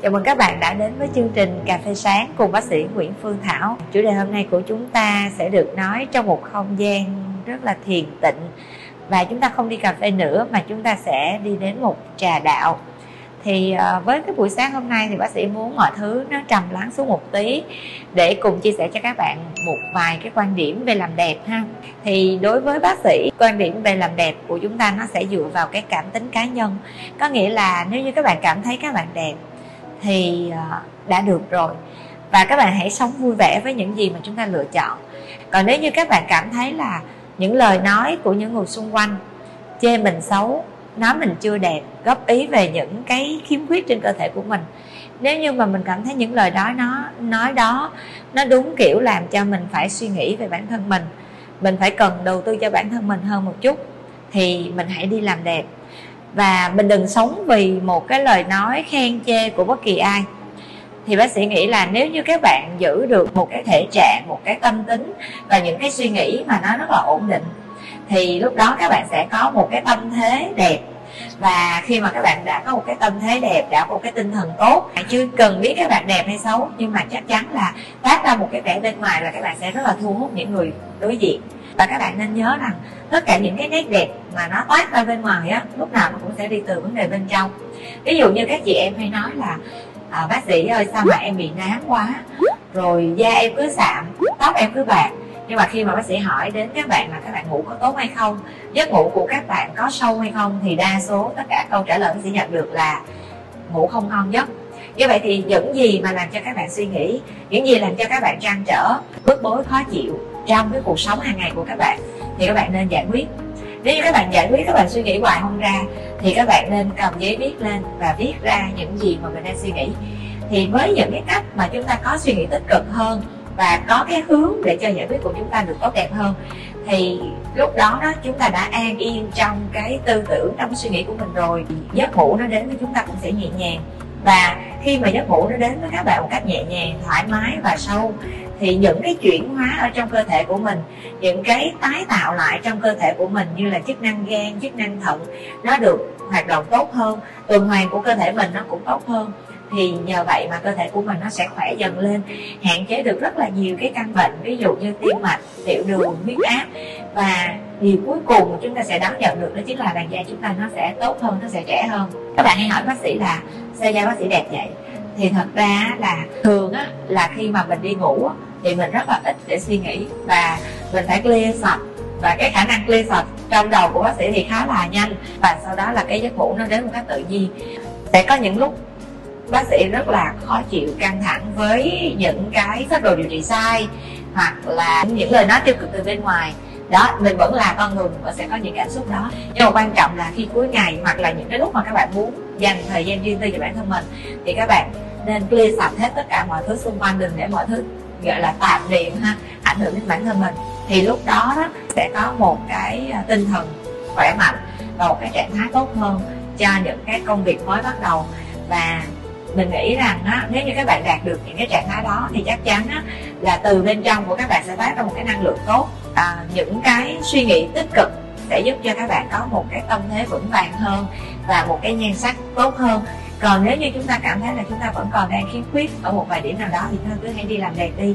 Dạ Chào mừng các bạn đã đến với chương trình Cà phê sáng cùng bác sĩ Nguyễn Phương Thảo. Chủ đề hôm nay của chúng ta sẽ được nói trong một không gian rất là thiền tịnh và chúng ta không đi cà phê nữa, mà chúng ta sẽ đi đến một trà đạo. Thì ờ, với cái buổi sáng hôm nay thì bác sĩ muốn mọi thứ nó trầm lắng xuống một tí để cùng chia sẻ cho các bạn một vài cái quan điểm về làm đẹp ha. Thì đối với bác sĩ, quan điểm về làm đẹp của chúng ta nó sẽ dựa vào cái cảm tính cá nhân. Có nghĩa là nếu như các bạn cảm thấy các bạn đẹp thì à, đã được rồi. Và các bạn hãy sống vui vẻ với những gì mà chúng ta lựa chọn. Còn nếu như các bạn cảm thấy là những lời nói của những người xung quanh chê mình xấu, nói mình chưa đẹp, góp ý về những cái khiếm khuyết trên cơ thể của mình, nếu như mà mình cảm thấy những lời đó nó, nói đó nó đúng kiểu làm cho mình phải suy nghĩ về bản thân mình mình phải cần đầu tư cho bản thân mình hơn một chút, thì mình hãy đi làm đẹp và mình đừng sống vì một cái lời nói khen chê của bất kỳ ai. Thì bác sĩ nghĩ là nếu như các bạn giữ được một cái thể trạng, một cái tâm tính và những cái suy nghĩ mà nó rất là ổn định, thì lúc đó các bạn sẽ có một cái tâm thế đẹp. Và khi mà các bạn đã có một cái tâm thế đẹp, đã có một cái tinh thần tốt, bạn chưa cần biết các bạn đẹp hay xấu, nhưng mà chắc chắn là phát ra một cái vẻ bên ngoài là các bạn sẽ rất là thu hút những người đối diện và các bạn nên nhớ rằng tất cả những cái nét đẹp mà nó toát ra bên ngoài á lúc nào nó cũng sẽ đi từ vấn đề bên trong. Ví dụ như các chị em hay nói là à, bác sĩ ơi sao mà em bị nám quá? Rồi da em cứ sạm tóc em cứ bạc. Nhưng mà khi mà bác sĩ hỏi đến các bạn là các bạn ngủ có tốt hay không giấc ngủ của các bạn có sâu hay không thì đa số tất cả câu trả lời bác sĩ nhận được là ngủ không ngon giấc như vậy thì những gì mà làm cho các bạn suy nghĩ, những gì làm cho các bạn trăn trở, bức bối, khó chịu trong cái cuộc sống hàng ngày của các bạn, thì các bạn nên giải quyết. Nếu như các bạn giải quyết, các bạn suy nghĩ hoài không ra, thì các bạn nên cầm giấy viết lên và viết ra những gì mà mình đang suy nghĩ. Thì với những cái cách mà chúng ta có suy nghĩ tích cực hơn và có cái hướng để cho giải quyết của chúng ta được tốt đẹp hơn, thì lúc đó đó chúng ta đã an yên trong cái tư tưởng, trong suy nghĩ của mình rồi. Giấc ngủ nó đến với chúng ta cũng sẽ nhẹ nhàng và khi mà giấc ngủ nó đến với các bạn một cách nhẹ nhàng, thoải mái và sâu, thì những cái chuyển hóa ở trong cơ thể của mình, những cái tái tạo lại trong cơ thể của mình như là chức năng gan, chức năng thận, nó được hoạt động tốt hơn, tuần hoàn của cơ thể mình nó cũng tốt hơn. Thì nhờ vậy mà cơ thể của mình nó sẽ khỏe dần lên, hạn chế được rất là nhiều cái căn bệnh, ví dụ như tim mạch, tiểu đường, huyết áp và điều cuối cùng mà chúng ta sẽ đón nhận được đó chính là làn da chúng ta nó sẽ tốt hơn nó sẽ trẻ hơn. Các bạn hay hỏi bác sĩ là sao da bác sĩ đẹp vậy? Thì thật ra là thường á là khi mà mình đi ngủ á, thì mình rất là ít để suy nghĩ và mình phải clear sạch. Và cái khả năng clear sạch trong đầu của bác sĩ thì khá là nhanh và sau đó là cái giấc ngủ nó đến một cách tự nhiên. Sẽ có những lúc bác sĩ rất là khó chịu căng thẳng với những cái phác đồ điều trị sai hoặc là những lời nói tiêu cực từ bên ngoài đó mình vẫn là con người và sẽ có những cảm xúc đó. Nhưng mà quan trọng là khi cuối ngày hoặc là những cái lúc mà các bạn muốn dành thời gian riêng tư cho bản thân mình thì các bạn nên clear sạch hết tất cả mọi thứ xung quanh đừng để mọi thứ gọi là tạm niệm ha ảnh hưởng đến bản thân mình. Thì lúc đó, đó sẽ có một cái à, tinh thần khỏe mạnh và một cái trạng thái tốt hơn cho những cái công việc mới bắt đầu. Và mình nghĩ rằng á, nếu như các bạn đạt được những cái trạng thái đó thì chắc chắn á, là từ bên trong của các bạn sẽ phát ra một cái năng lượng tốt à, những cái suy nghĩ tích cực sẽ giúp cho các bạn có một cái tâm thế vững vàng hơn và một cái nhan sắc tốt hơn. Còn nếu như chúng ta cảm thấy là chúng ta vẫn còn đang khiếm khuyết ở một vài điểm nào đó thì thôi cứ hãy đi làm đẹp đi.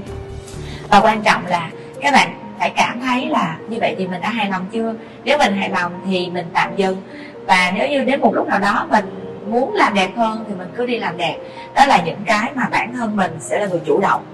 Và quan trọng là các bạn phải cảm thấy là như vậy thì mình đã hài lòng chưa? Nếu mình hài lòng thì mình tạm dừng. Và nếu như đến một lúc nào đó mình muốn làm đẹp hơn thì mình cứ đi làm đẹp. Đó là những cái mà bản thân mình sẽ là người chủ động.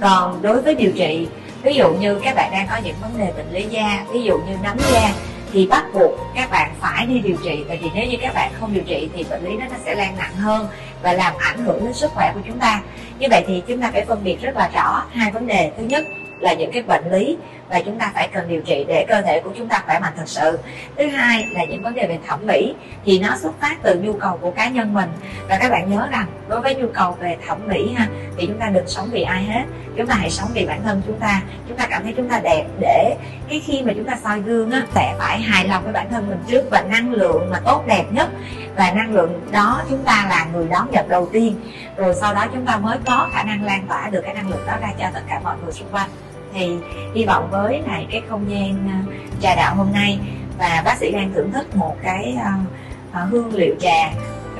Còn đối với điều trị ví dụ như các bạn đang có những vấn đề bệnh lý da, ví dụ như nấm da, thì bắt buộc các bạn phải đi điều trị. Tại vì nếu như các bạn không điều trị thì bệnh lý đó nó sẽ lan nặng hơn và làm ảnh hưởng đến sức khỏe của chúng ta. Như vậy thì chúng ta phải phân biệt rất là rõ hai vấn đề. Thứ nhất là những cái bệnh lý và chúng ta phải cần điều trị để cơ thể của chúng ta khỏe mạnh thật sự. Thứ hai là những vấn đề về thẩm mỹ thì nó xuất phát từ nhu cầu của cá nhân mình. Và các bạn nhớ rằng, đối với nhu cầu về thẩm mỹ ha thì chúng ta đừng sống vì ai hết. Chúng ta hãy sống vì bản thân chúng ta. Chúng ta cảm thấy chúng ta đẹp để cái khi mà chúng ta soi gương á sẽ phải hài lòng với bản thân mình trước và năng lượng mà tốt đẹp nhất. Và năng lượng đó chúng ta là người đón nhận đầu tiên. Rồi sau đó chúng ta mới có khả năng lan tỏa được cái năng lượng đó ra cho tất cả mọi người xung quanh. Thì hy vọng với này cái không gian ờ, trà đạo hôm nay. Và bác sĩ đang thưởng thức một cái uh, hương liệu trà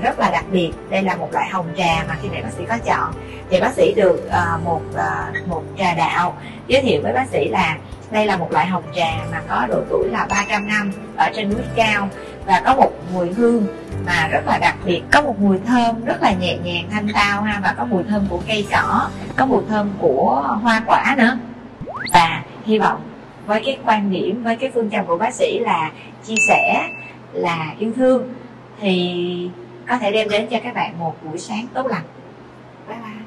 rất là đặc biệt. Đây là một loại hồng trà mà khi nãy bác sĩ có chọn. Thì bác sĩ được uh, một uh, một trà đạo giới thiệu với bác sĩ là đây là một loại hồng trà mà có độ tuổi là 300 năm ở trên núi cao và có một mùi hương mà rất là đặc biệt có một mùi thơm rất là nhẹ nhàng thanh tao ha và có mùi thơm của cây cỏ có mùi thơm của hoa quả nữa. Và hy vọng với cái quan điểm với cái phương châm của bác sĩ là chia sẻ là yêu thương thì có thể đem đến cho các bạn một buổi sáng tốt lành. Bye bye.